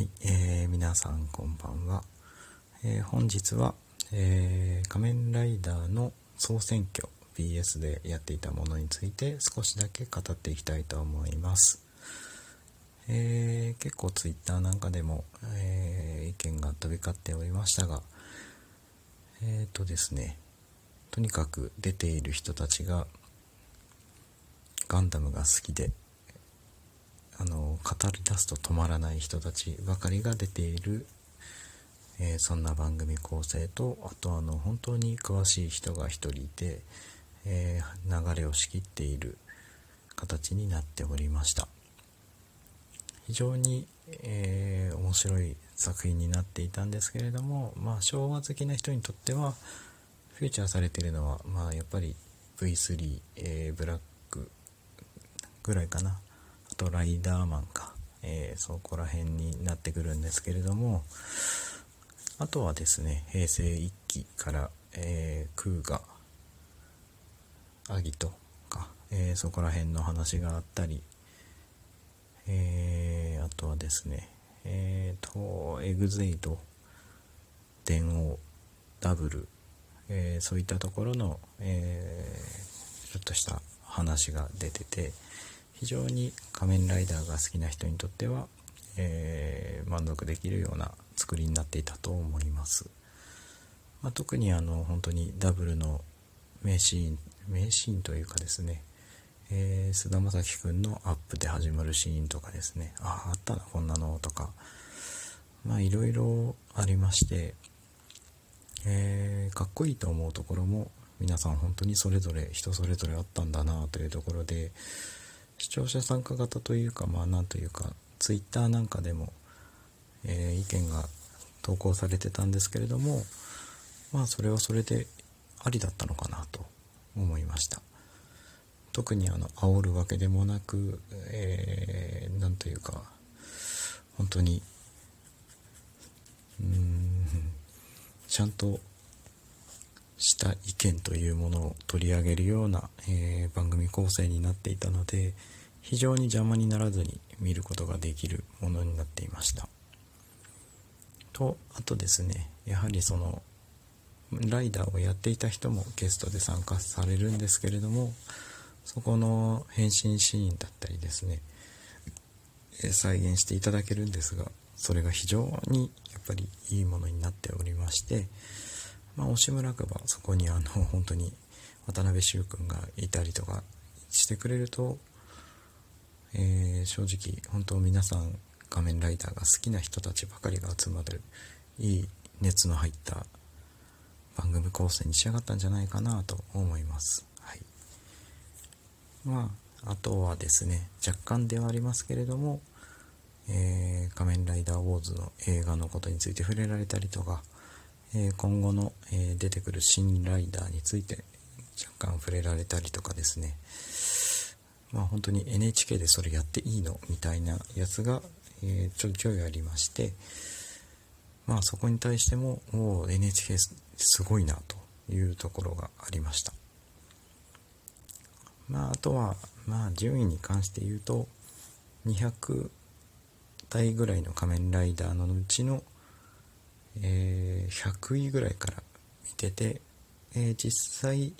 はい、えー、皆さんこんばんは。えー、本日は、えー、仮面ライダーの総選挙 BS でやっていたものについて少しだけ語っていきたいと思います。えー、結構 Twitter なんかでも、え、意見が飛び交っておりましたが、えっ、とですね、とにかく出ている人たちがガンダムが好きであの語り出すと止まらない人たちばかりが出ている、えー、そんな番組構成とあとあの本当に詳しい人が1人いて、えー、流れを仕切っている形になっておりました。非常に、えー、面白い作品になっていたんですけれども、まあ、昭和好きな人にとってはフューチャーされているのは、まあ、やっぱり V3、え、ブラックぐらいかな。とライダーマンか、えー、そこら辺になってくるんですけれどもあとはですね平成1期から、えー、クーガアギトか、えー、そこら辺の話があったり、えー、あとはですねえっ、ー、とエグゼイド電王ダブル、えー、そういったところの、えー、ちょっとした話が出てて、非常に仮面ライダーが好きな人にとっては、えー、満足できるような作りになっていたと思います、まあ、特にあの本当にダブルの名シーン名シーンというかですねえ菅、田将暉くんのアップで始まるシーンとかですねあああったなこんなのとかまあいろいろありまして、えー、かっこいいと思うところも皆さん本当にそれぞれ人それぞれあったんだなというところで視聴者参加型というかまあなんというか Twitter なんかでも、えー、意見が投稿されてたんですけれどもまあそれはそれでありだったのかなと思いました。特にあの煽るわけでもなく、えー、なんというか本当にうーんちゃんとした意見というものを取り上げるような、えー、番組構成になっていたので非常に邪魔にならずに見ることができるものになっていました。とあとですねやはりそのライダーをやっていた人もゲストで参加されるんですけれどもそこの変身シーンだったりですね再現していただけるんですがそれが非常にやっぱりいいものになっておりましてまあ、惜しむらくばそこにあの 本当に渡辺修君がいたりとかしてくれると、えー、正直本当皆さん仮面ライダーが好きな人たちばかりが集まるいい熱の入った番組構成に仕上がったんじゃないかなと思います。はい。まあ、あとはですね、若干ではありますけれども、えー、仮面ライダーウォーズの映画のことについて触れられたりとか、え今後の、え出てくる新ライダーについて若干触れられたりとかですね。まあ本当に NHK でそれやっていいのみたいなやつが、えちょいちょいありましてまあそこに対してももう NHK すごいなというところがありました。まああとはまあ順位に関して言うと200体ぐらいの仮面ライダーのうちのえー、100位ぐらいから見てて、えー、実際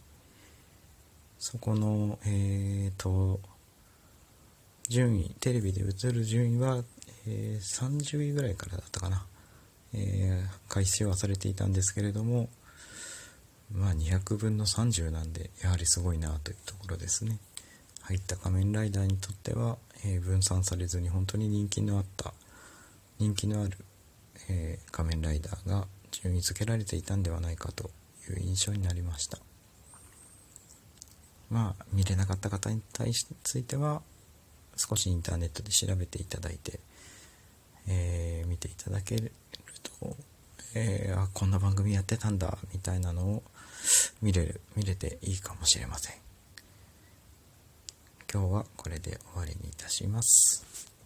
そこのえっ、ー、と順位テレビで映る順位は、え30位ぐらいからだったかな、え開始はされていたんですけれどもまあ200分の30なんでやはりすごいなというところですね。入った仮面ライダーにとっては、え分散されずに本当に人気のあった人気のあるえー、仮面ライダーが順位付けられていたんではないかという印象になりました。まあ見れなかった方に対しついては少しインターネットで調べていただいて、えー、見ていただけると、えー、あこんな番組やってたんだみたいなのを見れる見れていいかもしれません。今日はこれで終わりにいたします。